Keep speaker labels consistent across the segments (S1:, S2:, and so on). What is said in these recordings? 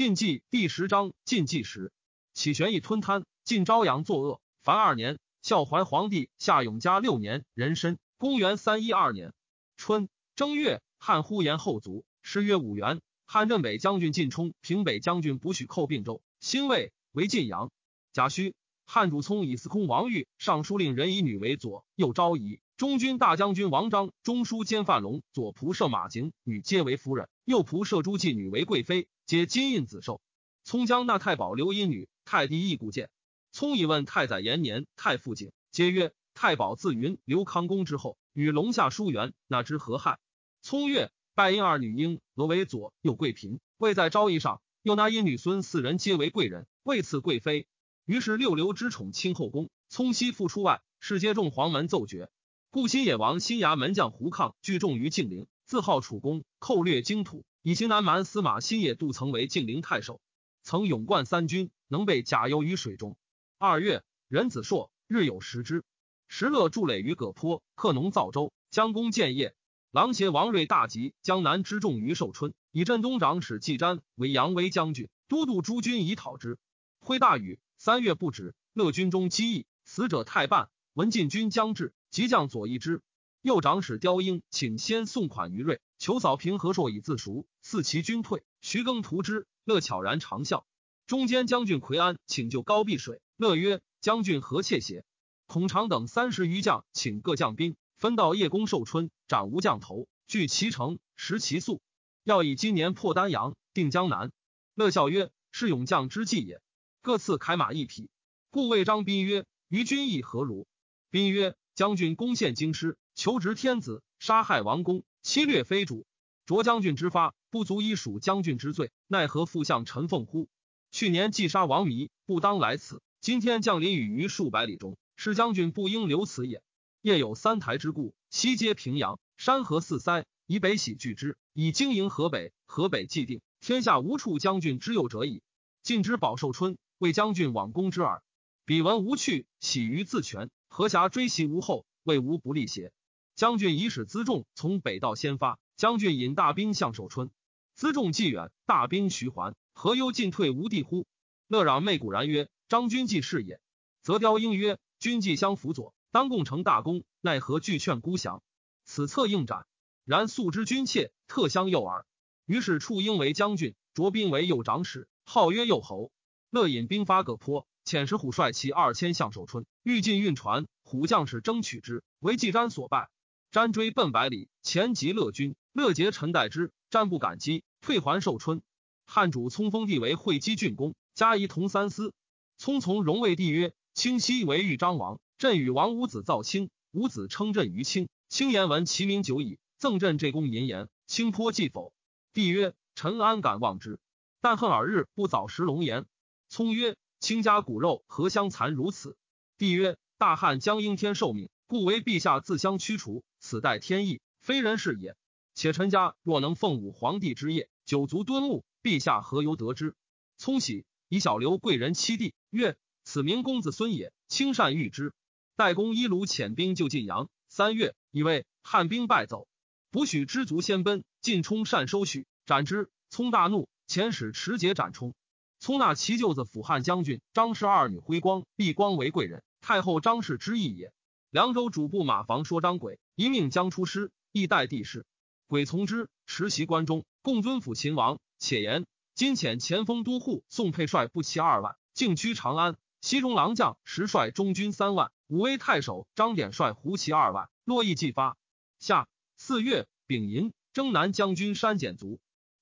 S1: 晋纪第十章晋纪时，启玄义吞贪，晋昭阳作恶。凡二年，孝怀皇帝夏永嘉六年壬申，公元三一二年春正月，汉呼延后卒。诗曰五元。汉镇北将军晋冲、平北将军不许寇并州，兴魏为晋阳。贾诩汉主聪以司空王玉、尚书令人以女为左右昭仪。中军大将军王章、中书监范龙、左仆射马景女皆为夫人，右仆射朱妓女为贵妃，皆金印子受。聪将纳太保刘因女，太帝亦故见。聪以问太宰延年、太傅景，皆曰：太保自云刘康公之后，与龙下疏远，那之何害？聪曰：拜因二女婴俄为左右贵嫔，位在昭仪上，又拿因女孙四人皆为贵人，位赐贵妃。于是六流之宠亲后宫。聪悉复出外，世皆众黄门奏绝。故新野王新衙门将胡抗聚众于敬陵，自号楚公，寇掠荆土，以行南蛮司马新野度曾为敬陵太守，曾勇冠三军，能被甲游于水中。二月，壬子朔，日有食之。石勒筑垒于葛坡，克农造舟，将攻建业。狼邪王睿大吉江南之众于寿春，以镇东长史季瞻为扬威将军，都督诸军以讨之。挥大雨，三月不止。乐军中击役，死者太半。闻晋军将至。即将左翼之右长史刁英，请先送款于瑞，求扫平和硕以自赎。四其军退，徐更图之，乐悄然长笑。中间将军奎安请救高碧水，乐曰：“将军何切邪？”孔长等三十余将，请各将兵分到叶公寿春，斩吴将头，据其城，食其粟。要以今年破丹阳，定江南。乐笑曰：“是勇将之计也。”各赐铠马一匹。故谓张宾曰：“于军意何如？”宾曰。将军攻陷京师，求执天子，杀害王公，侵略非主。卓将军之发，不足以数将军之罪，奈何复向陈凤乎？去年既杀王弥，不当来此。今天降临雨于数百里中，是将军不应留此也。夜有三台之故，西接平阳，山河四塞，以北喜拒之，以经营河北。河北既定，天下无处将军之右者矣。晋之保寿春，为将军往攻之耳。彼闻无去，喜于自全。何暇追袭无后，为无不利邪？将军以使辎重从北道先发，将军引大兵向寿春，辎重既远，大兵徐还，何忧进退无地乎？乐攘妹鼓然曰：“张军既是也。”则雕应曰：“军既相辅佐，当共成大功，奈何拒劝孤降？此策应斩。然素知君妾，特相诱耳。”于是处应为将军，卓兵为右长史，号曰右侯。乐引兵发葛坡。遣石虎率其二千向守春，欲进运船，虎将士争取之，为季瞻所败。瞻追奔百里，前及乐军，乐结陈待之，瞻不敢击，退还寿春。汉主聪封帝为会稽郡公，加仪同三司。聪从荣魏帝曰：“清溪为豫章王，朕与王五子造卿，五子称朕于卿。卿言闻其名久矣，赠朕这功银言，卿颇记否？”帝曰：“臣安敢忘之？但恨尔日不早食龙颜。”聪曰。卿家骨肉何相残如此？帝曰：大汉将应天受命，故为陛下自相驱除，此待天意，非人事也。且臣家若能奉武皇帝之业，九族敦睦，陛下何由得之？聪喜，以小刘贵人妻弟，曰：此名公子孙也，亲善遇之。代公一卢遣兵救晋阳，三月，以为汉兵败走，不许知足先奔。晋冲善收许，斩之。聪大怒，遣使持节斩冲。聪纳其舅子辅汉将军张氏二女辉光、碧光为贵人，太后张氏之意也。凉州主簿马房说张轨一命将出师，亦代帝事。轨从之，持袭关中，共尊辅秦王。且言今遣前锋都护宋沛率步骑二万，进趋长安。西中郎将石率中军三万，武威太守张典率胡骑二万，洛邑既发。下四月丙寅，征南将军山简卒。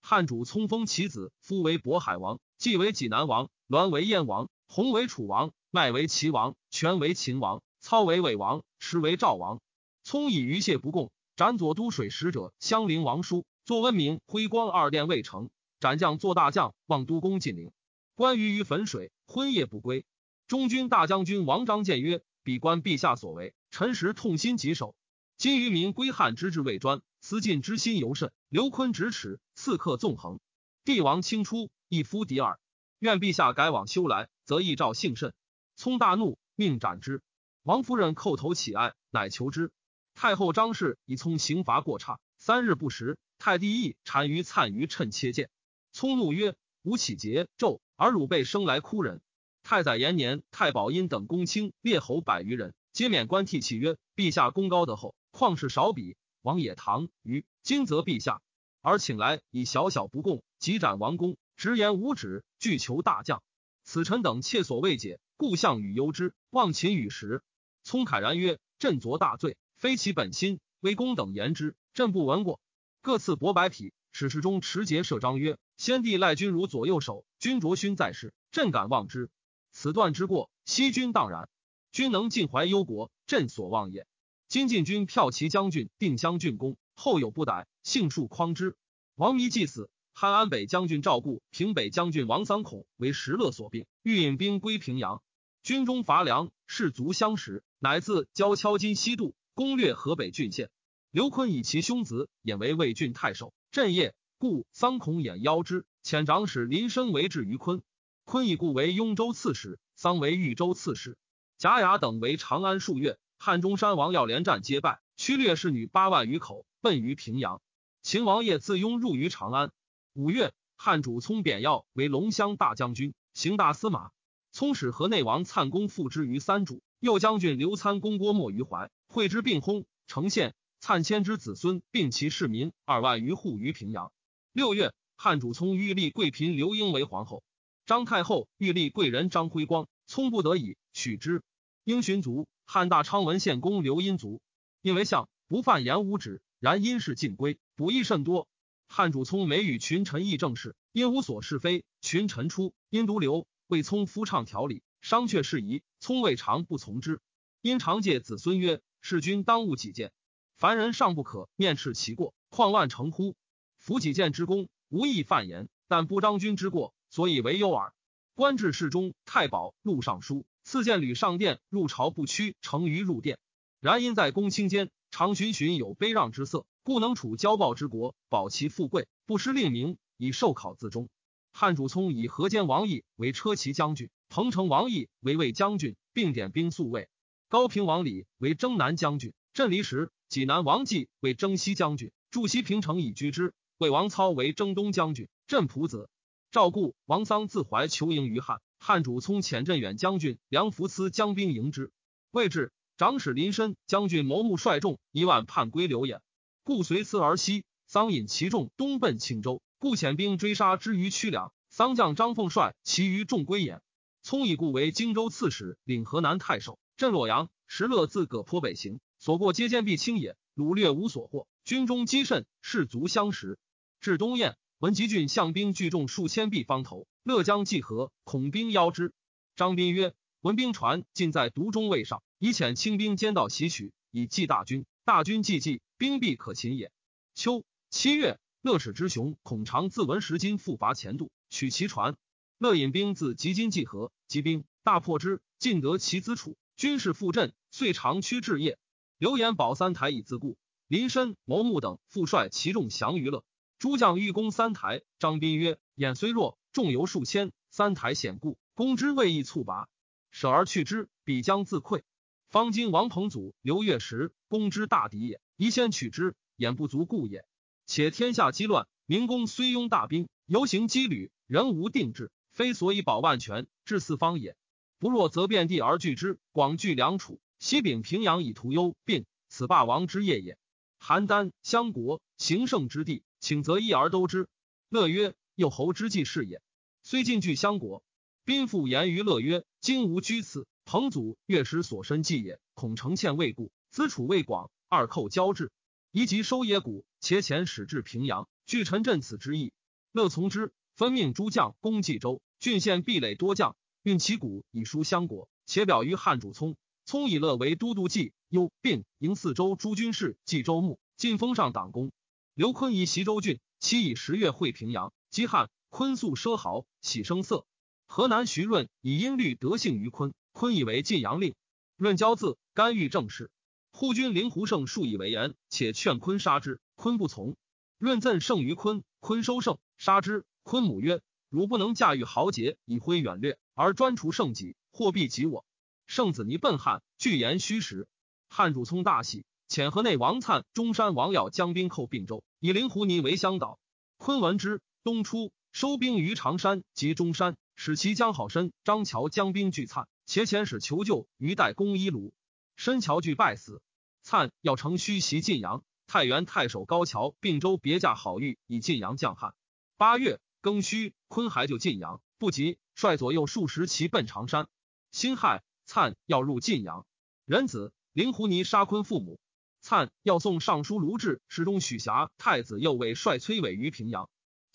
S1: 汉主聪封其子夫为渤海王。继为济南王，栾为燕王，弘为楚王，麦为齐王，权为秦王，操为魏王，师为赵王。聪以余谢不共，斩左都水使者襄陵王叔，作温明、辉光二殿未成，斩将做大将，望都公晋陵。关于于汾水，昏夜不归。中军大将军王章谏曰：“比观陛下所为，臣实痛心疾首。今于民归汉之志未专，思晋之心尤甚。刘坤咫尺，刺客纵横，帝王清出。”一夫敌耳，愿陛下改往修来，则一诏幸甚。聪大怒，命斩之。王夫人叩头乞哀，乃求之。太后张氏以聪刑罚过差，三日不食。太帝亦单于灿于趁切见。聪怒曰：“吴起桀纣，而汝辈生来哭人。太宰延年，太保殷等公卿列侯百余人，皆免官替，契曰：陛下功高德厚，况是少比？王也唐于今则陛下，而请来以小小不共，即斩王公，直言无止，拒求大将。此臣等切所未解，故项羽忧之，望秦与时。聪慨然曰：朕昨大罪，非其本心。微公等言之，朕不闻过。各赐帛百匹。史事中持节射章曰：先帝赖君如左右手，君卓勋在世，朕敢忘之。此段之过，昔君当然。君能尽怀忧国，朕所望也。今晋军骠骑将军定襄郡公，后有不逮，幸数匡之。王弥既死，汉安北将军赵固、平北将军王桑孔为石勒所病，欲引兵归平阳。军中乏粮，士卒相识，乃自交敲金西渡，攻略河北郡县。刘坤以其兄子引为魏郡太守，镇业，故桑孔掩邀之，遣长史林深为至于坤。坤以故为雍州刺史，桑为豫州刺史，贾雅等为长安数月。汉中山王要连战皆败，驱掠士女八万余口，奔于平阳。秦王爷自拥入于长安。五月，汉主聪贬要为龙骧大将军、行大司马。聪使河内王灿公复之于三主，右将军刘参公郭沫于怀，会之并轰成县。粲迁之子孙，并其市民二万余户于平阳。六月，汉主聪欲立贵嫔刘英为皇后。张太后欲立贵人张辉光，聪不得已，许之。英寻族。汉大昌文献公刘殷族，因为相不犯言无止，然因事尽归，补益甚多。汉主聪每与群臣议政事，因无所是非，群臣出，因独留。魏聪夫唱条理，商榷事宜，聪未尝不从之。因常戒子孙曰：“事君当务己见，凡人尚不可面斥其过，况乱成乎？夫己见之功，无益犯言，但不张君之过，所以为忧耳。”官至侍中、太保、录尚书。赐见吕上殿，入朝不屈，成于入殿。然因在公卿间，常循循有卑让之色，故能处骄暴之国，保其富贵，不失令名，以受考自忠。汉主聪以河间王毅为车骑将军，彭城王毅为卫将军，并点兵宿卫。高平王李为征南将军，镇离时；济南王继为征西将军，驻西平城以居之。魏王操为征东将军，镇蒲子。赵固、王桑自怀求迎于汉。汉主聪遣镇远将军梁福思将兵迎之，未至，长史林深将军谋目率众一万叛归刘演，故随思而西。桑引其众东奔青州，故遣兵追杀之于曲梁。桑将张凤率其余众归演。聪以故为荆州刺史，领河南太守，镇洛阳。石勒自葛坡北行，所过皆坚壁清野，掳掠无所获。军中积甚，士卒相识。至东燕。闻吉郡相兵聚众数千臂方头，乐将济河，恐兵邀之。张斌曰：“文兵船尽在独中位上，以遣轻兵兼道袭取，以济大军。大军既济，兵必可擒也。”秋七月，乐使之雄孔常自文十金复伐前渡，取其船。乐引兵自集金济河，集兵大破之，尽得其资储。军士复振，遂长驱至夜。刘延保三台以自固。林深、谋木等复率其众降于乐。诸将欲攻三台，张斌曰：“眼虽弱，众游数千，三台险固，攻之未易猝拔，舍而去之，必将自溃。方今王彭祖、刘越时攻之大敌也，宜先取之，眼不足故也。且天下积乱，明公虽拥大兵，游行羁旅，人无定制，非所以保万全，治四方也。不若则遍地而拒之，广聚梁楚，西秉平阳以图幽并，此霸王之业也。邯郸、相国，行胜之地。”请则一而都之。乐曰：“右侯之计是也。虽进据相国，宾父言于乐曰：‘今无居此，彭祖、越时所身计也。恐承欠未固，资储未广，二寇交至，宜及收野谷，且遣使至平阳，据臣镇此之意。’乐从之，分命诸将攻冀州，郡县壁垒多将，运其谷以书相国，且表于汉主聪。聪以乐为都督冀幽，并营四州诸军事，冀州牧，进封上党公。”刘坤以袭州郡，期以十月会平阳。击汉，坤素奢豪，喜声色。河南徐润以音律得幸于坤，坤以为晋阳令。润交字，干预政事。护军灵狐胜数以为言，且劝坤杀之，坤不从。润赠胜于坤，坤收胜，杀之。坤母曰：“汝不能驾驭豪杰，以挥远略，而专除胜己，或必及我。”胜子尼奔汉，据言虚实。汉主聪大喜。遣河内王粲、中山王耀将兵寇并州，以灵狐泥为乡岛。昆闻之，东出，收兵于常山及中山，使其将好身、张乔将兵拒粲，且遣使求救于代公一卢。申乔惧败死。粲要乘虚袭晋阳，太原太守高桥并州别驾好谕以晋阳降汉。八月庚戌，昆还就晋阳，不及，率左右数十骑奔长山。辛亥，粲要入晋阳，仁子灵狐尼杀昆父母。粲要送尚书卢志、侍中许瑕、太子右卫率崔伟于平阳。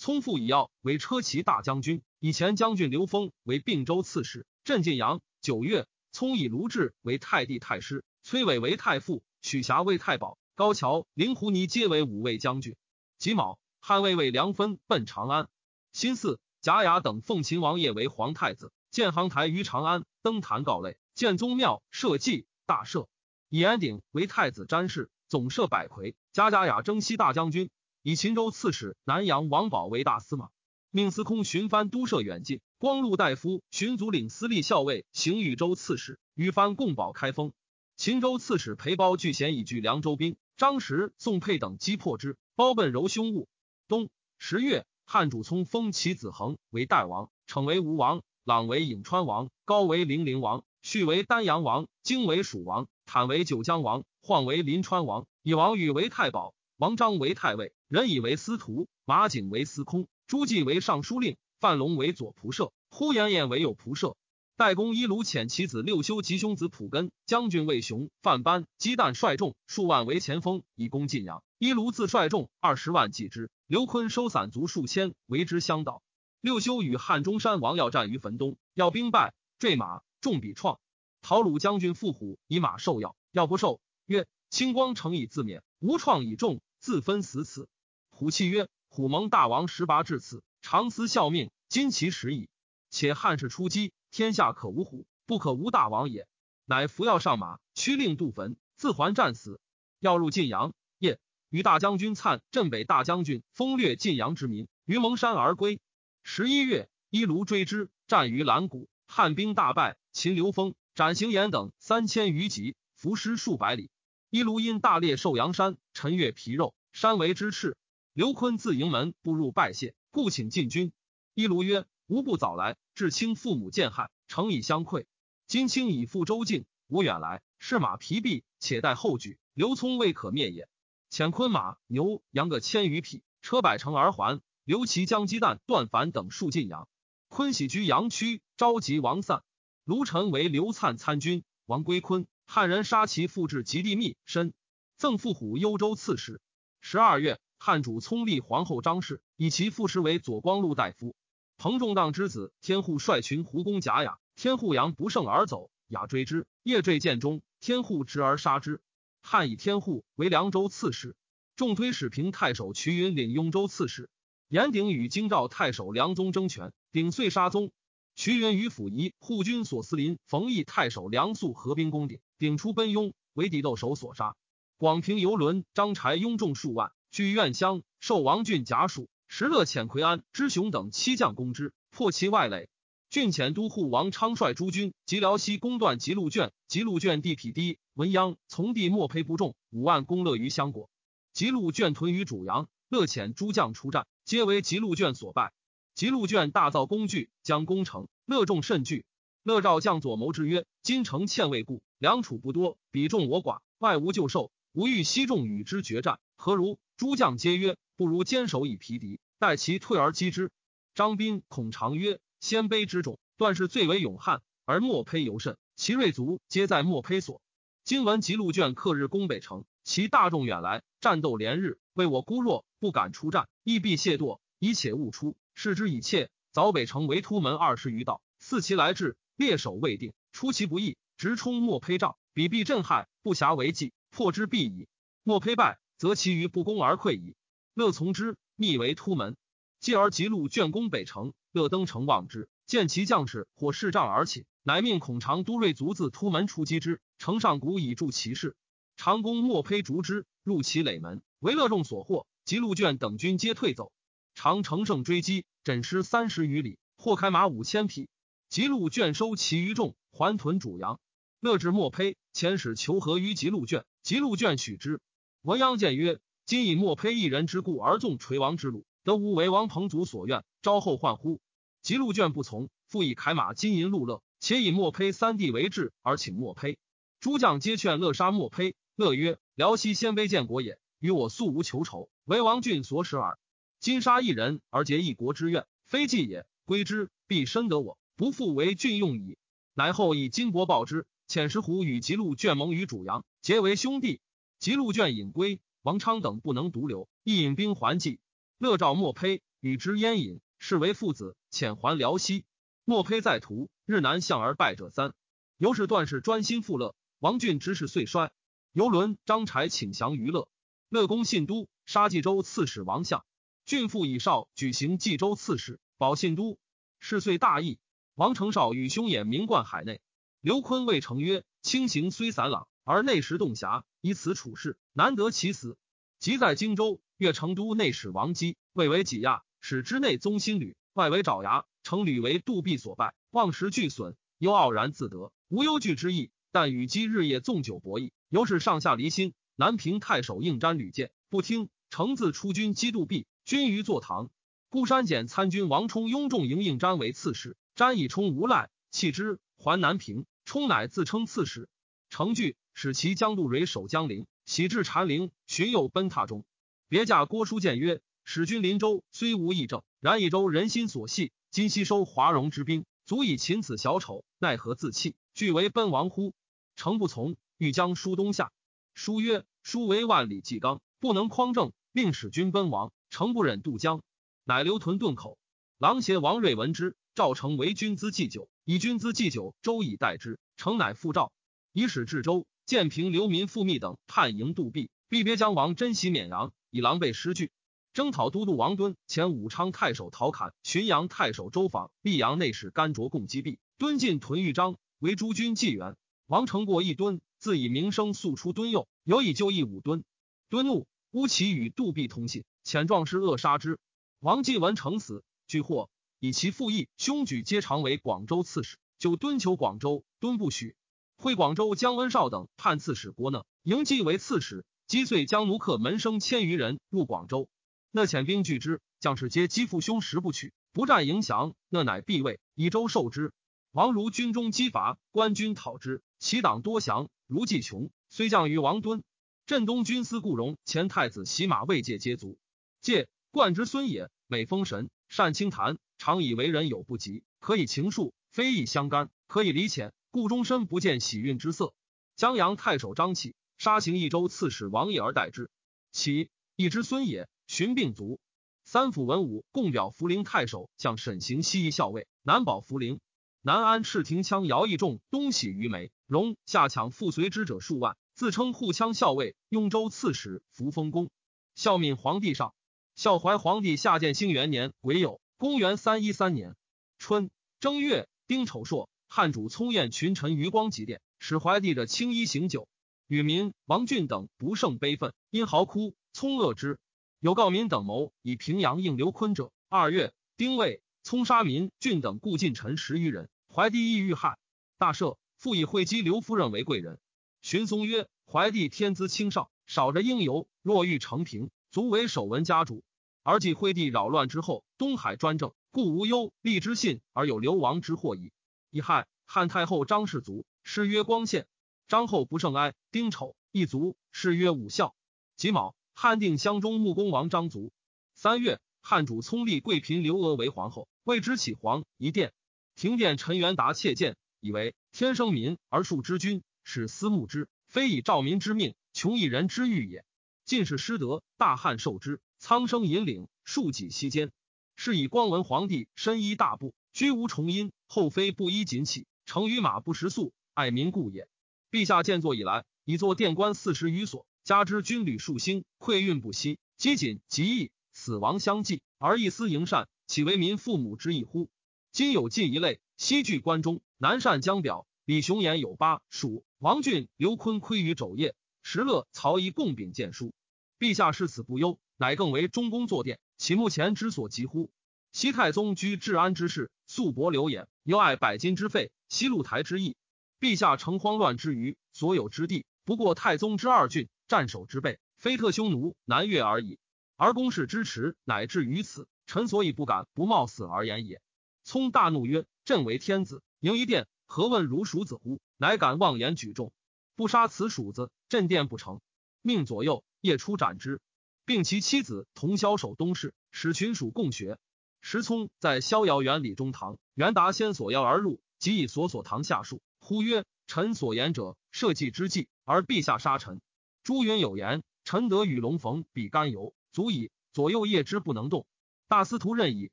S1: 聪父以要为车骑大将军，以前将军刘封为并州刺史，镇晋阳。九月，聪以卢志为太帝太师，崔伟为太傅。许霞为太保，高桥、灵狐尼皆为五位将军。己卯，汉魏为梁分奔长安。辛巳，贾雅等奉秦王爷为皇太子，建行台于长安，登坛告类，建宗庙，设祭，大赦。以安鼎为太子詹事，总摄百魁。加贾雅征西大将军，以秦州刺史南阳王宝为大司马，命司空巡藩都设远近。光禄大夫巡祖领司隶校尉行禹州刺史，与藩共保开封。秦州刺史裴包据贤以拒凉州兵，张石、宋沛等击破之，包奔柔凶物。冬十月，汉主聪封其子恒为代王，称为吴王，朗为颍川王，高为零陵王，续为丹阳王，京为蜀王，坦为九江王，晃为临川王。以王宇为太保，王章为太尉，任以为司徒，马景为司空，朱季为尚书令，范龙为左仆射，呼延晏为右仆射。代公一卢遣其子六修及兄子普根将军魏雄范班鸡蛋率众数万为前锋以攻晋阳。一卢自率众二十万继之。刘坤收散卒数千为之相导。六修与汉中山王要战于汾东，要兵败，坠马，众比创。陶鲁将军傅虎以马受要，要不受，曰：“清光诚以自勉，无创以众，自分死此。”虎泣曰：“虎蒙大王十八至此，长思效命，今其时矣。且汉室出击。”天下可无虎，不可无大王也。乃服药上马，驱令渡汾，自还战死。要入晋阳，夜与大将军灿、镇北大将军封掠晋阳之民，于蒙山而归。十一月，一卢追之，战于兰谷，汉兵大败。秦刘封、斩行言等三千余级，伏尸数百里。一卢因大烈寿阳山，陈越皮肉，山为之赤。刘坤自营门步入拜谢，故请进军。一卢曰。吾不早来，至卿父母见害，诚以相愧。今卿已赴周境，吾远来，是马疲弊，且待后举。刘聪未可灭也。遣昆马、牛、羊各千余匹，车百乘而还。刘琦将鸡蛋、段凡等数进阳。昆喜居阳曲，召集王散。卢臣为刘粲参军，王归昆。汉人杀其父至极地密深，赠父虎幽州刺史。十二月，汉主聪立皇后张氏，以其父师为左光禄大夫。彭仲荡之子天护率群胡攻贾雅，天护阳不胜而走，雅追之，夜坠涧中，天护执而杀之。汉以天护为凉州刺史，重推使平太守瞿云领雍州刺史。严鼎与京兆太守梁宗争权，鼎遂杀宗。徐元与辅仪护军所司林冯异太守梁肃合兵攻鼎，鼎出奔雍，为敌斗手所杀。广平游轮张柴拥众数万，据苑乡，受王俊甲属。石勒遣奎安、知雄等七将攻之，破其外垒。郡遣都护王昌率诸军及辽西攻断吉路卷，吉路卷地匹低，文鸯从地莫胚不重，五万攻乐于相国。吉路卷屯于主阳，乐遣诸将出战，皆为吉路卷所败。吉路卷大造工具，将攻城，乐众甚惧。乐召将左谋之曰：“今城欠未固，粮储不多，彼众我寡，外无救寿，吾欲悉众与之决战，何如？”诸将皆曰：“不如坚守以疲敌。”待其退而击之。张斌恐长曰：“鲜卑之众，断是最为勇悍，而莫胚尤甚。其锐卒皆在莫胚所。今闻吉禄卷克日攻北城，其大众远来，战斗连日，为我孤弱，不敢出战，亦必懈惰，以且勿出。视之以切。早北城为突门二十余道，伺其来至，列守未定，出其不意，直冲莫胚帐，彼必震撼，不暇为计，破之必矣。莫胚败，则其余不攻而溃矣。乐从之。”密为突门，继而急路卷攻北城，乐登城望之，见其将士或视帐而起，乃命孔长都锐卒自突门出击之。城上谷以助其势，长弓莫胚逐之，入其垒门，为乐众所获。吉路卷等军皆退走，长乘胜追击，枕师三十余里，获开马五千匹。吉禄卷收其余众，还屯主阳。乐至莫胚，遣使求和于吉禄卷，吉禄卷许之。文鸯见曰。今以莫胚一人之故而纵垂王之路，得无为王彭祖所愿，招后患乎？吉禄卷不从，复以铠马金银禄乐，且以莫胚三弟为质，而请莫胚。诸将皆劝乐杀莫胚。乐曰：辽西鲜卑建国也，与我素无仇仇，为王俊所使耳。今杀一人而结一国之怨，非计也。归之，必深得我，不复为郡用矣。乃后以金帛报之。遣石虎与吉禄卷盟于主阳，结为兄弟。吉禄卷引归，王昌等不能独留，亦引兵还济。乐召莫胚与之焉饮，是为父子，遣还辽西。莫胚在途，日南向而败者三。由是段氏专心复乐，王俊之势遂衰。游轮张柴请降于乐，乐公信都，杀冀州刺史王相。郡父以少举行冀州刺史，保信都。事遂大义。王承绍与兄也名冠海内。刘坤谓成曰：“轻行虽散朗，而内实洞狭，以此处事，难得其死。”即在荆州，越成都内史王基，谓为己亚，使之内宗心旅，外为爪牙。成旅为杜弼所败，望时俱损，犹傲然自得，无忧惧之意。但与姬日夜纵酒博弈，由是上下离心。南平太守应瞻屡谏，不听。成自出军击杜弼，军于坐堂。孤山简参军王冲拥众迎应瞻为刺史，瞻以冲无赖，弃之，还南平。冲乃自称刺史，成惧，使其将杜蕊守江陵，喜至禅陵，寻诱奔榻中。别驾郭书谏曰：“使君临州，虽无议政，然益州人心所系。今吸收华容之兵，足以擒此小丑，奈何自弃，俱为奔亡乎？”成不从，欲将书东下。书曰：“书为万里纪纲，不能匡正，令使君奔亡。诚不忍渡江，乃留屯顿口。郎邪王睿闻之，赵成为君资祭酒，以君资祭酒，周以待之。成乃复赵，以使至周，建平流民复密等叛迎杜弼，必别将王珍袭沔阳，以狼狈失据。征讨都督王敦前武昌太守陶侃、浔阳太守周访、溧阳内史甘卓共击毙。敦进屯豫章，为诸军纪元。王成过一敦，自以名声速出敦右，尤以就义武敦。敦怒，乌其与杜弼通信，遣壮士扼杀之。王继文成死，俱获，以其父义兄举皆常为广州刺史。就敦求广州，敦不许。会广州江温绍等叛刺史郭讷，迎继为刺史，击碎将奴客门生千余人入广州。讷遣兵拒之，将士皆击父兄时不取，不战迎降。讷乃必位，以州受之。王如军中击伐，官军讨之，其党多降。如继穷，虽降于王敦。镇东军司顾荣前太子洗马未界皆卒。戒冠之孙也，美封神，善清谈，常以为人有不及，可以情术。非义相干，可以离遣，故终身不见喜运之色。江阳太守张启杀行益州刺史王业而代之。启义之孙也，寻病卒。三府文武共表涪陵太守向沈行西夷校尉，南保福陵。南安赤亭羌姚义仲东徙于梅，荣下抢复随之者数万，自称护羌校尉、雍州刺史、扶风公。孝敏皇帝上，孝怀皇帝下建兴元年癸酉，公元三一三年春正月。丁丑朔，汉主聪宴群臣于光极殿，使怀帝者青衣行酒，与民王俊等不胜悲愤，因嚎哭，聪恶之。有告民等谋以平阳应刘坤者。二月，丁未，聪杀民俊等故近臣十余人，怀帝亦遇害。大赦，复以会稽刘夫人为贵人。荀松曰：怀帝天资清少，少着应由，若欲成平，足为守文家主。而继徽帝扰乱之后，东海专政。故无忧立之信而有流亡之祸矣。乙亥，汉太后张氏族，谥曰光献。张后不胜哀。丁丑，一族，谥曰武孝。己卯，汉定襄中穆公王张族。三月，汉主聪立贵嫔刘娥为皇后，为之起皇一殿。廷殿陈元达窃见，以为天生民而庶之君，使思慕之，非以兆民之命，穷一人之欲也。进士失德，大汉受之，苍生引领，庶几息间。是以光文皇帝身衣大布，居无重音，后妃不衣锦起，乘于马不食粟，爱民故也。陛下建作以来，已作殿官四十余所，加之军旅数兴，馈运不息，积谨极易，死亡相继，而一思营善，岂为民父母之意乎？今有进一类，西据关中，南善江表，李雄言有八蜀，王俊、刘坤窥于肘腋，石勒、曹仪共秉谏书。陛下视此不忧，乃更为中宫坐殿。其目前之所急乎？西太宗居治安之事，素薄流言，尤爱百金之费，西露台之意。陛下乘慌乱之余，所有之地不过太宗之二郡，战守之辈，非特匈奴南越而已。而公事之耻，乃至于此，臣所以不敢不冒死而言也。聪大怒曰：“朕为天子，迎一殿，何问如鼠子乎？乃敢妄言举众，不杀此鼠子，镇殿不成。命左右夜出斩之，并其妻子同枭首东市，使群属共学。石聪在逍遥园里中堂，元达先索要而入，即以所所堂下树，呼曰：‘臣所言者，社稷之计，而陛下杀臣。’朱云有言：‘臣得与龙逢，比干尤。’”足以左右夜之不能动。大司徒任以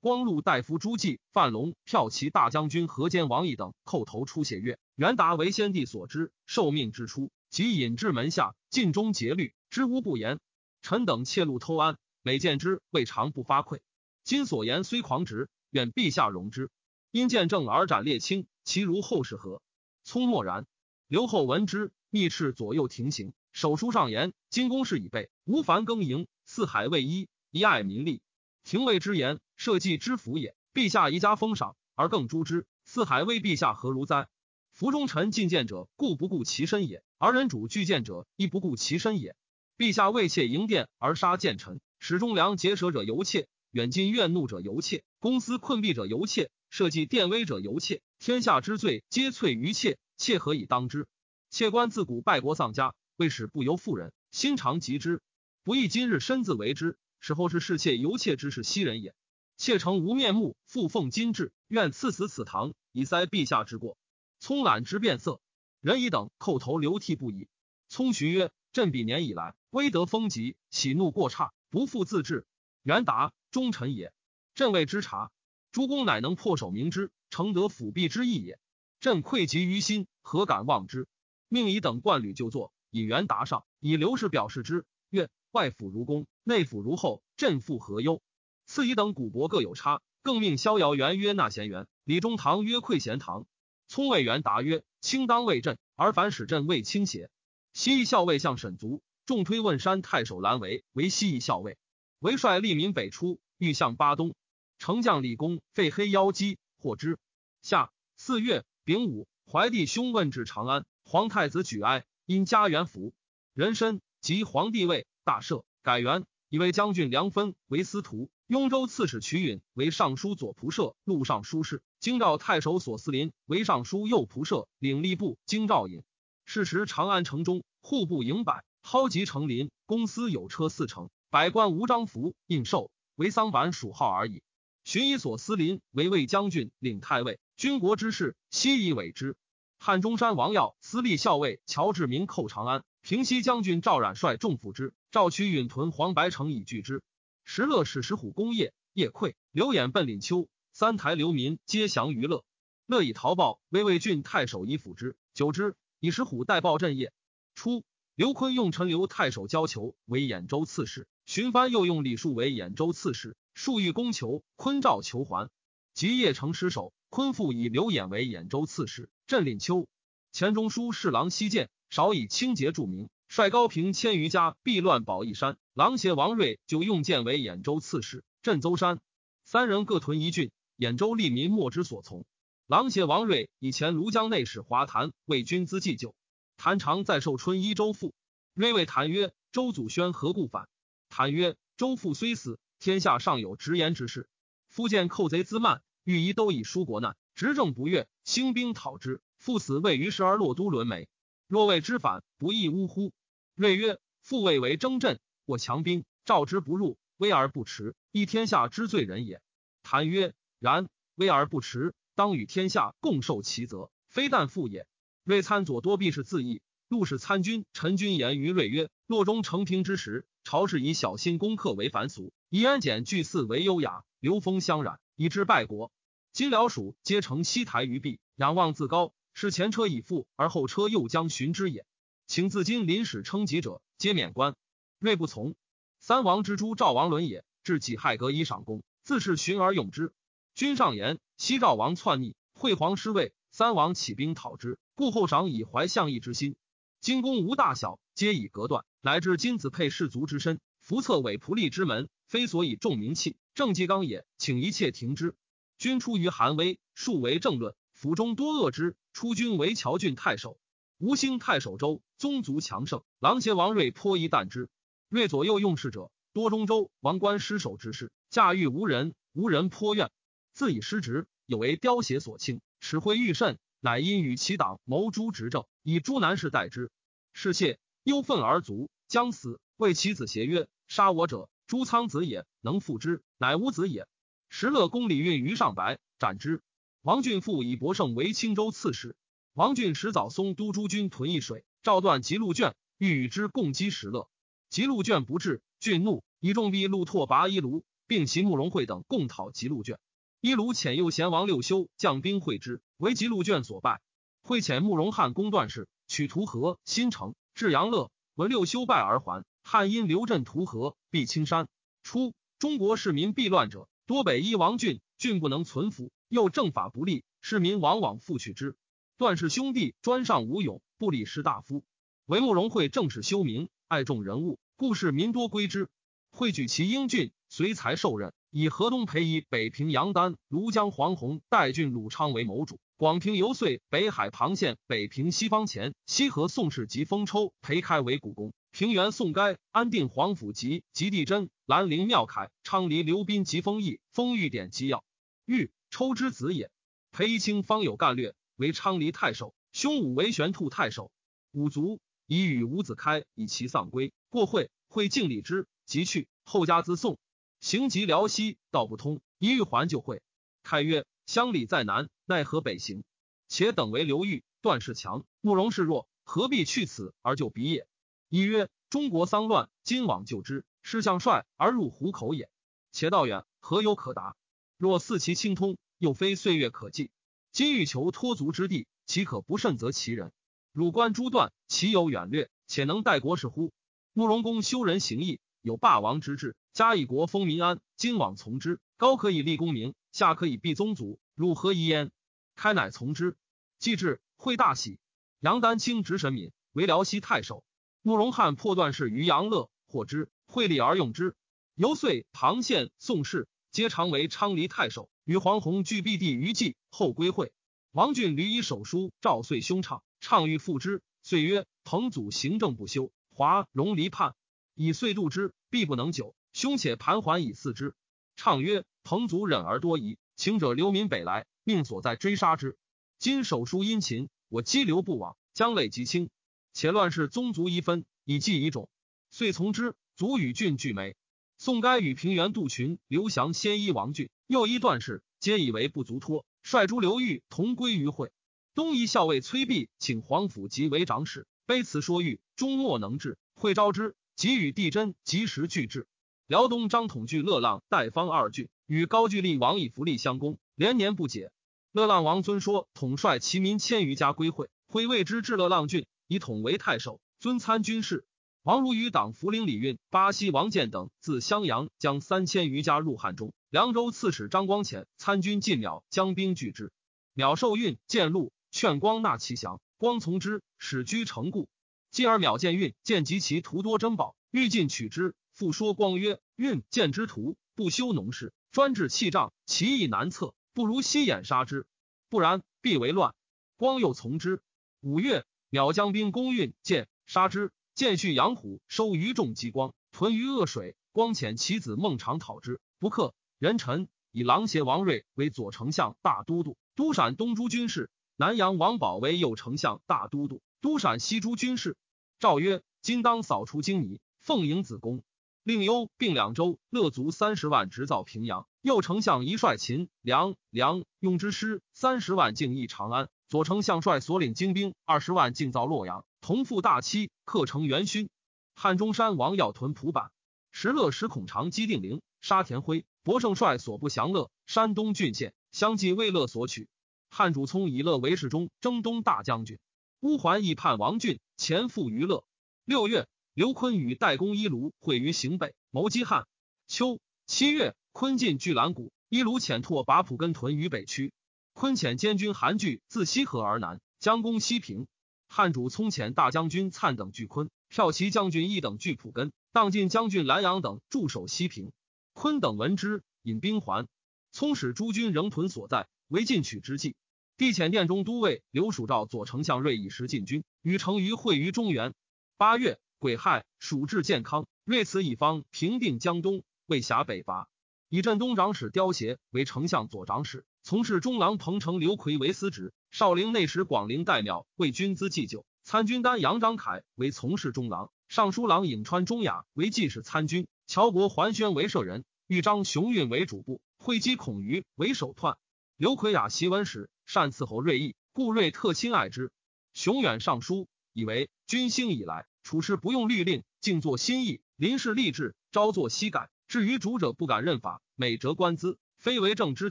S1: 光禄大夫朱济、范龙、骠骑大将军何坚、王毅等叩头出谢曰：“元达为先帝所知，受命之初，即引至门下，尽忠竭虑，知无不言。臣等窃禄偷安，每见之，未尝不发愧。今所言虽狂直，愿陛下容之。因见证而斩列卿，其如后世何？”聪默然。刘后闻之，密斥左右停行。手书上言：“今公事已备，无烦耕营。”四海为一，一爱民利。廷尉之言，社稷之福也。陛下宜加封赏，而更诛之。四海为陛下何如哉？服中臣进谏者，故不顾其身也；而人主拒谏者，亦不顾其身也。陛下为妾迎殿而杀谏臣，使忠良结舌者犹妾，远近怨怒者犹妾，公私困弊者犹妾，社稷殿危者犹妾。天下之罪，皆罪于妾。妾何以当之？妾官自古败国丧家，为使不由妇人，心常疾之。不义今日身自为之，使后世侍妾犹妾之事昔人也。妾诚无面目，复奉金制，愿赐死此堂，以塞陛下之过。葱懒之变色，人以等叩头流涕不已。葱徐曰：“朕比年以来，威德风急，喜怒过差，不复自制。元达忠臣也，朕谓之察。诸公乃能破守明之，诚得辅弼之意也。朕愧及于心，何敢忘之？命以等冠履就坐，以元达上，以刘氏表示之。”曰外府如公，内府如后，朕复何忧？赐以等古伯各有差，更命逍遥元曰纳贤元，李中堂曰愧贤堂。聪魏元答曰：卿当为朕，而反使朕为卿邪？西邑校尉向沈卒，重推问山太守蓝为为西夷校尉，为帅利民北出，欲向巴东。丞相李公废黑妖姬，获之。下四月丙午，怀帝兄问至长安，皇太子举哀，因家元服人参及皇帝位。大赦，改元，以为将军梁分为司徒，雍州刺史瞿允为尚书左仆射、录尚书事，京兆太守索思林为尚书右仆射、领吏部京兆尹。是时长安城中户部营百，蒿集成林，公司有车四乘，百官无章符印绶，为桑板属号而已。寻以所思林为魏将军，领太尉，军国之事悉以委之。汉中山王耀司隶校尉乔志明寇长安。平西将军赵冉率众赴之，赵屈允屯黄白城以拒之。石勒使石虎攻夜，夜溃。刘演奔廪丘，三台流民皆降于乐。乐以逃报，为魏郡太守以辅之。久之，以石虎代报镇业。初，刘坤用陈留太守交求为兖州刺史，荀藩又用李树为兖州刺史。树欲攻求，坤召求还。及邺城失守，坤复以刘演为兖州刺史，镇廪丘。钱钟书侍郎西见。少以清节著名，率高平千余家避乱保义山。郎邪王睿就用剑为兖州刺史，镇邹山。三人各屯一郡，兖州吏民莫之所从。郎邪王睿以前庐江内史华谭为军资祭酒。谭常在寿春一州父。睿谓谭曰：“周祖宣何故反？”谭曰：“周父虽死，天下尚有直言之事。夫见寇贼滋慢，欲夷都以纾国难，执政不悦，兴兵讨之。父死未于时而落都沦没。”若谓之反，不亦呜呼？睿曰：“父谓为征阵，或强兵，召之不入，威而不持，亦天下之罪人也。”谭曰：“然，威而不持，当与天下共受其责，非但父也。”睿参左多必是自缢。陆氏参军陈君言于睿曰：“洛中成平之时，朝士以小心攻克为凡俗，以安简聚祀为优雅，流风相染，以致败国。今辽蜀皆成西台于壁，仰望自高。”是前车已覆，而后车又将寻之也。请自今临使称疾者，皆免官。睿不从。三王之诛赵王伦也，至己亥革以赏功，自是寻而用之。君上言：西赵王篡逆，惠皇失位，三王起兵讨之，故后赏以怀相义之心。今公无大小，皆以隔断，乃至金子配士卒之身，福策伪仆隶之门，非所以重名器，政纪纲也。请一切停之。君出于韩威，数为政论。府中多恶之，出军为乔郡太守。吴兴太守周宗族强盛，郎邪王睿颇疑惮之。睿左右用事者，多中州王官失守之事，驾驭无人，无人颇怨，自以失职，有为凋邪所轻，齿灰欲甚，乃因与其党谋诛执政，以诛南氏代之。是妾忧愤而卒，将死。为其子协曰：“杀我者，朱仓子也，能复之，乃吾子也。”时乐公李运于上白，斩之。王俊父以博胜为青州刺史。王俊使早松都诸军屯易水，赵断吉路卷，欲与之共击石勒。吉路卷不至，俊怒，以众逼陆拓拔伊卢，并其慕容会等共讨吉路卷。伊卢遣右贤王六修将兵会之，为吉路卷所败。会遣慕容汉攻段氏，取图河、新城，至阳乐，闻六修败而还。汉因刘镇图河，避青山。初，中国市民避乱者，多北依王俊，俊不能存服。又政法不利，市民往往复取之。段氏兄弟专上武勇，不理士大夫。唯慕容会正是修明，爱重人物，故士民多归之。会举其英俊，随才受任，以河东裴仪、北平杨丹、庐江黄洪、代郡鲁昌为谋主。广平游遂、北海庞县、北平西方前、西河宋氏及丰抽、裴开为古公。平原宋该、安定黄甫及及地真、兰陵庙凯、昌黎刘斌及丰毅、丰玉典及要。玉。抽之子也，裴一清方有干略，为昌黎太守，兄武为玄兔太守。五卒，以与伍子开以其丧归，过会，会敬礼之，即去。后加资送，行及辽西，道不通，一欲还就会。太曰：乡里在南，奈何北行？且等为刘裕、段氏强，慕容氏弱，何必去此而就彼也？一曰：中国丧乱，今往救之，是相帅而入虎口也。且道远，何有可达？若似其清通。又非岁月可计，今欲求托足之地，岂可不慎择其人？汝观诸段，其有远略，且能待国事乎？慕容公修人行义，有霸王之志，加以国丰民安，今往从之。高可以立功名，下可以避宗族，汝何疑焉？开乃从之。既至，会大喜。杨丹青执神敏为辽西太守。慕容翰破段氏于杨乐，获之，会立而用之。由遂唐宪宋氏皆常为昌黎太守。与黄洪俱避地于冀，后归会。王俊屡以手书赵遂兄畅，畅欲复之。遂曰：“彭祖行政不修，华容离叛，以遂度之，必不能久。兄且盘桓以四之。”畅曰：“彭祖忍而多疑，请者流民北来，命所在追杀之。今手书殷勤，我激流不往，将累极轻。且乱世宗族一分，以计以种，遂从之。卒与郡俱没。宋该与平原杜群、刘降先依王俊。又一段氏，皆以为不足托，率诸刘裕同归于会。东夷校尉崔弼请皇甫及为长史，卑辞说谕，终莫能治。会召之，即与帝真及时拒之。辽东张统据乐浪、代方二郡，与高句丽王以福利相攻，连年不解。乐浪王尊说统帅其民千余家归会，会谓之至乐浪郡，以统为太守，尊参军事。王如与党福陵李运、巴西王建等自襄阳将三千余家入汉中。凉州刺史张光潜参军进邈，将兵拒之。邈受运见路，劝光纳其降，光从之，使居城固。继而邈见运见及其图多珍宝，欲进取之。复说光曰：“运见之徒不修农事，专治器仗，其意难测，不如西掩杀之。不然，必为乱。”光又从之。五月，鸟将兵攻运见，杀之。见续养虎，收余众击光，屯于恶水。光遣其子孟尝讨之，不克。人臣以狼邪王睿为左丞相、大都督，都陕东诸军事；南阳王宝为右丞相、大都督，都陕西诸军事。诏曰：今当扫除荆夷，奉迎子宫，令幽并两州，乐卒三十万，直造平阳。右丞相一率秦、梁、梁用之师三十万，进益长安。左丞相率所领精兵二十万，进造洛阳。同父大期，克成元勋。汉中山王耀屯蒲坂，石勒使孔长击定陵，杀田辉。博胜率所不降乐，山东郡县相继为乐所取。汉主聪以乐为侍中，征东大将军。乌桓亦叛王俊，前赴于乐。六月，刘坤与代公伊卢会于行北，谋击汉。秋七月，坤进巨兰谷，伊卢遣拓把蒲根屯于北区。坤遣监军韩据自西河而南，将攻西平。汉主聪遣大将军粲等拒坤，骠骑将军一等拒蒲根，荡晋将军兰阳等驻守西平。坤等闻之，引兵还。聪使诸军仍屯所在，为进取之计。帝遣殿中都尉刘蜀赵左丞相睿以时进军，与成于会于中原。八月，癸亥，蜀至健康，瑞此以方平定江东，为辖北伐。以镇东长史刁协为丞相左长史，从事中郎彭城刘奎为司职，少陵内史广陵代庙为军资祭酒。参军丹杨张凯为从事中郎，尚书郎颍川中雅为记事参军，乔国桓宣为舍人，豫章雄运为主簿，会稽孔瑜为首彖。刘奎雅习文史，善伺候瑞义，故瑞特亲爱之。雄远尚书，以为军兴以来，处事不用律令，静坐心意，临事立志，朝作夕改。至于主者不敢任法，每折官资，非为政之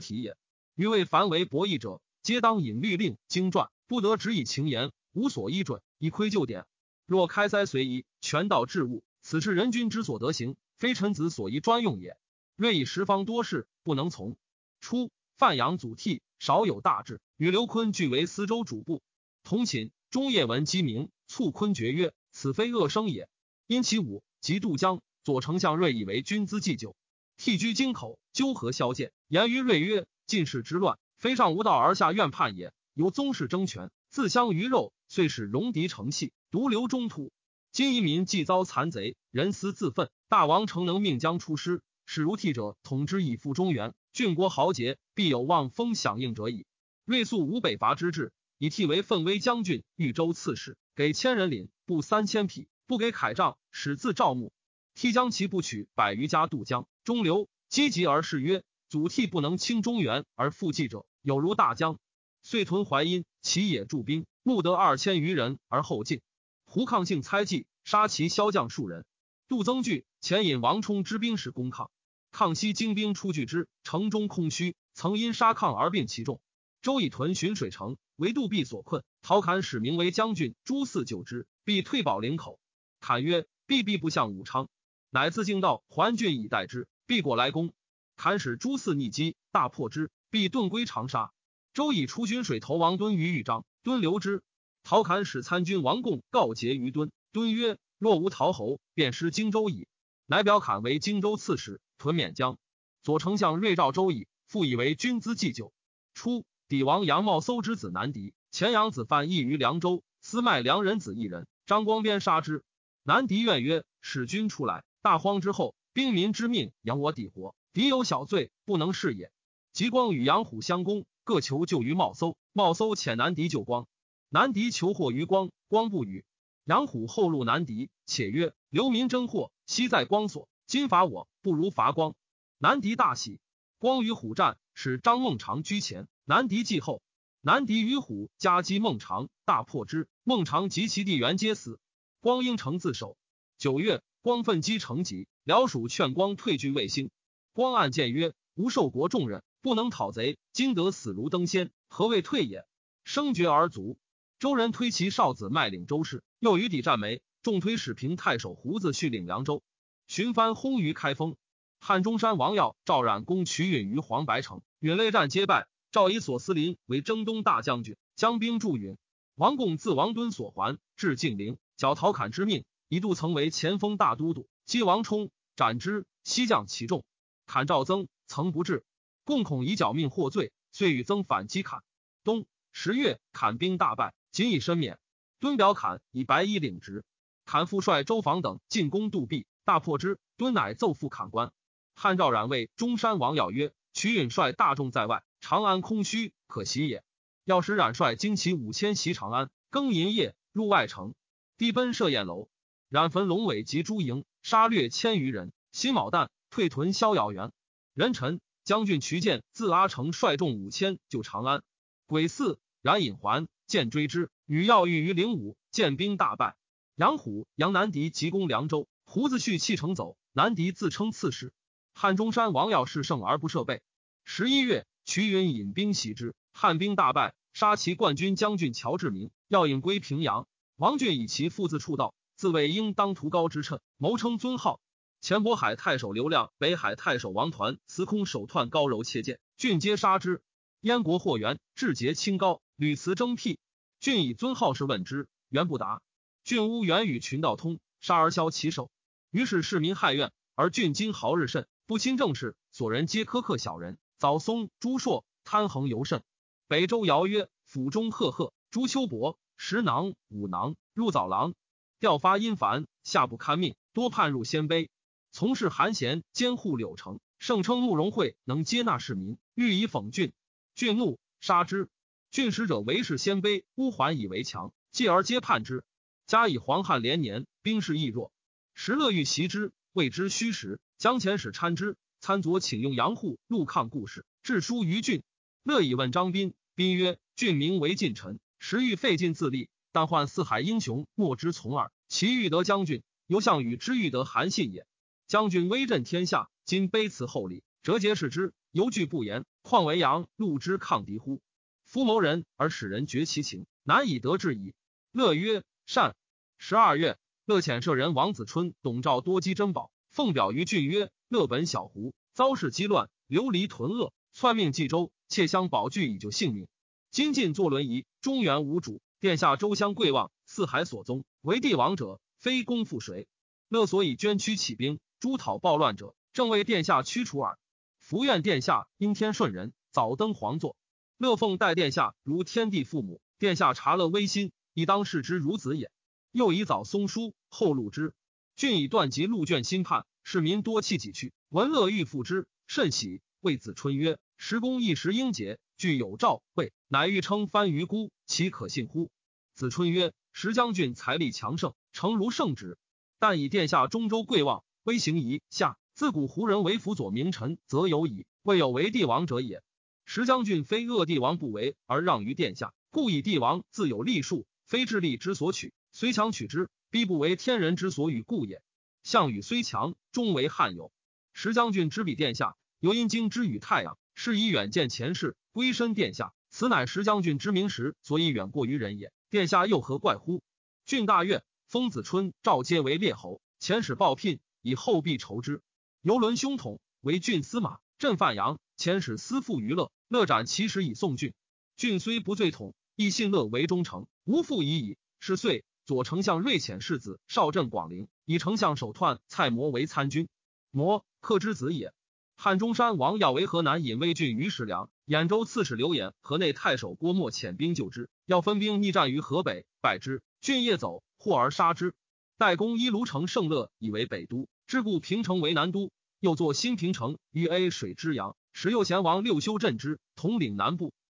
S1: 体也。余谓凡为博弈者，皆当引律令经传，不得只以情言，无所依准，以窥旧典。若开塞随意，权道治物，此是人君之所得行，非臣子所宜专用也。瑞以十方多事，不能从。初，范阳祖逖少有大志，与刘坤俱为司州主簿。同寝，中夜闻鸡鸣，促坤绝曰：“此非恶声也。”因其武及渡江。左丞相睿以为君资祭酒，替居京口，纠合萧剑，言于睿曰：“进士之乱，非上无道而下怨叛也。由宗室争权，自相鱼肉，遂使戎狄成器，独留中土。今夷民既遭残贼，人私自愤，大王诚能命将出师，使如替者统之以复中原，郡国豪杰必有望风响应者矣。睿素无北伐之志，以替为奋威将军、豫州刺史，给千人领，布三千匹，不给铠杖，使自赵牧。”替将其不取百余家渡江，中流积极而誓曰：“祖逖不能清中原而复济者，有如大江。”遂屯淮阴，其野驻兵，募得二千余人而后进。胡抗性猜忌，杀其骁将数人。杜增惧，前引王冲之兵时攻抗，抗西精兵出拒之，城中空虚，曾因杀抗而并其众。周以屯浔水城，为杜弼所困。陶侃使名为将军，诸嗣救之，必退保陵口。侃曰：“必必不向武昌。”乃自径道还郡以待之，必果来攻。侃使诸嗣逆击，大破之，必遁归长沙。周以出军水投王敦于豫章，敦留之。陶侃使参军王贡告捷于敦，敦曰：“若无陶侯，便失荆州矣。”乃表侃为荆州刺史，屯沔江。左丞相睿召周以，复以为军资祭酒。初，帝王杨茂搜之子南狄，前杨子范义于凉州，私卖良人子一人，张光鞭杀之。南狄怨曰：“使君出来。”大荒之后，兵民之命养我抵活，敌有小罪，不能事也。吉光与杨虎相攻，各求救于茂搜。茂搜遣南狄救光，南狄求获于光，光不与。杨虎后入南狄，且曰：“流民争祸，悉在光所。今伐我，不如伐光。”南狄大喜。光与虎战，使张孟尝居前，南狄继后。南狄与虎夹击孟尝，大破之。孟尝及其弟元皆死。光应城自守。九月。光奋击成疾，辽属劝光退居卫星。光暗见曰：“吾受国重任，不能讨贼，今得死如登仙，何谓退也？”生绝而卒。周人推其少子麦领周氏，又与抵战梅，重推使平太守胡子续领凉州。寻番轰于开封。汉中山王耀、赵冉攻取允于黄白城，允内战皆败。赵以索斯林为征东大将军，将兵驻允。王贡自王敦所还，至晋陵，剿陶侃之命。一度曾为前锋大都督，击王冲，斩之。西将其众，砍赵增，曾不至。共恐以剿命获罪，遂与增反击砍。冬十月，砍兵大败，仅以身免。敦表砍以白衣领职。砍复率周防等进攻杜壁，大破之。敦乃奏复砍官。汉赵冉为中山王咬曰：“曲允率大众在外，长安空虚，可袭也。要使冉帅精骑五千袭长安，更寅夜入外城，低奔设宴楼。”冉焚龙尾及诸营，杀掠千余人。辛卯旦，退屯逍遥园。壬辰，将军渠建自阿城率众五千救长安。癸巳，冉引还，见追之，与要欲于灵武，见兵大败。杨虎、杨南狄急攻凉州，胡子胥弃城走。南狄自称刺史。汉中山王耀势胜而不设备。十一月，瞿允引兵袭之，汉兵大败，杀其冠军将军乔志明，要引归平阳。王俊以其父自处道。自谓应当图高之称，谋称尊号。前渤海太守刘亮、北海太守王团司空手段高柔切剑，俊皆杀之。燕国霍元志节清高，屡辞征辟。俊以尊号事问之，元不答。郡乌元与群道通，杀而枭其首。于是市民害怨，而俊今豪日甚，不亲政事，所人皆苛刻小人。早松、朱硕贪横尤甚。北周尧曰：府中赫赫，朱秋伯十囊五囊入早郎。调发阴烦，下不堪命，多叛入鲜卑。从事韩贤监护柳城，盛称慕容会能接纳市民，欲以讽郡。郡怒，杀之。郡使者为是鲜卑，乌桓以为强，继而皆叛之。加以黄汉连年，兵势亦弱。时乐欲袭之，谓之虚实，将遣使参之。参佐请用杨户入抗故事，致书于郡。乐以问张斌，斌曰：“郡名为晋臣，时欲费尽自立，但患四海英雄莫之从耳。其欲得将军，由项羽之欲得韩信也。”将军威震天下，今卑辞厚礼，折节视之，犹惧不言。况为阳路之抗敌乎？夫谋人而使人绝其情，难以得志矣。乐曰：“善。”十二月，乐遣舍人王子春、董昭多积珍宝，奉表于郡曰：“乐本小胡，遭事激乱，流离屯恶，篡命冀州，窃相保据以救性命。今晋坐轮椅，中原无主，殿下周襄贵望，四海所宗，为帝王者，非公负谁？乐所以捐躯起兵。”诸讨暴乱者，正为殿下驱除耳。福愿殿下因天顺人，早登皇座。乐奉待殿下如天地父母，殿下察乐微心，亦当视之如子也。又以早松书，后录之。郡以断及录卷新判，市民多弃己去。闻乐欲复之，甚喜。谓子春曰：“时公一时英杰，具有诏谓，乃欲称番于孤，其可信乎？”子春曰：“时将军财力强盛，诚如圣旨。但以殿下中州贵望。”威行夷下，自古胡人为辅佐名臣，则有矣，未有为帝王者也。时将军非恶帝王不为，而让于殿下，故以帝王自有立数，非智力之所取，虽强取之，必不为天人之所与故也。项羽虽强，终为汉友。石将军之比殿下，犹因经之与太阳，是以远见前世，归身殿下。此乃石将军之名时，所以远过于人也。殿下又何怪乎？郡大悦，封子春、赵皆为列侯，遣使报聘。以后必酬之。游轮兄统为郡司马，镇范阳，遣使私赋娱乐，乐斩其使以送郡。郡虽不罪统，亦信乐为忠诚，无复已矣。是岁，左丞相睿遣世子少镇广陵，以丞相手篡蔡模为参军。模克之子也。汉中山王要为河南尹威郡于石梁，兖州刺史刘演、河内太守郭沫遣兵救之，要分兵逆战于河北，败之。郡夜走，获而杀之。代公依卢城胜乐，以为北都。之故平城为南都，又作新平城于 A 水之阳，使右贤王六修镇之，统领南部。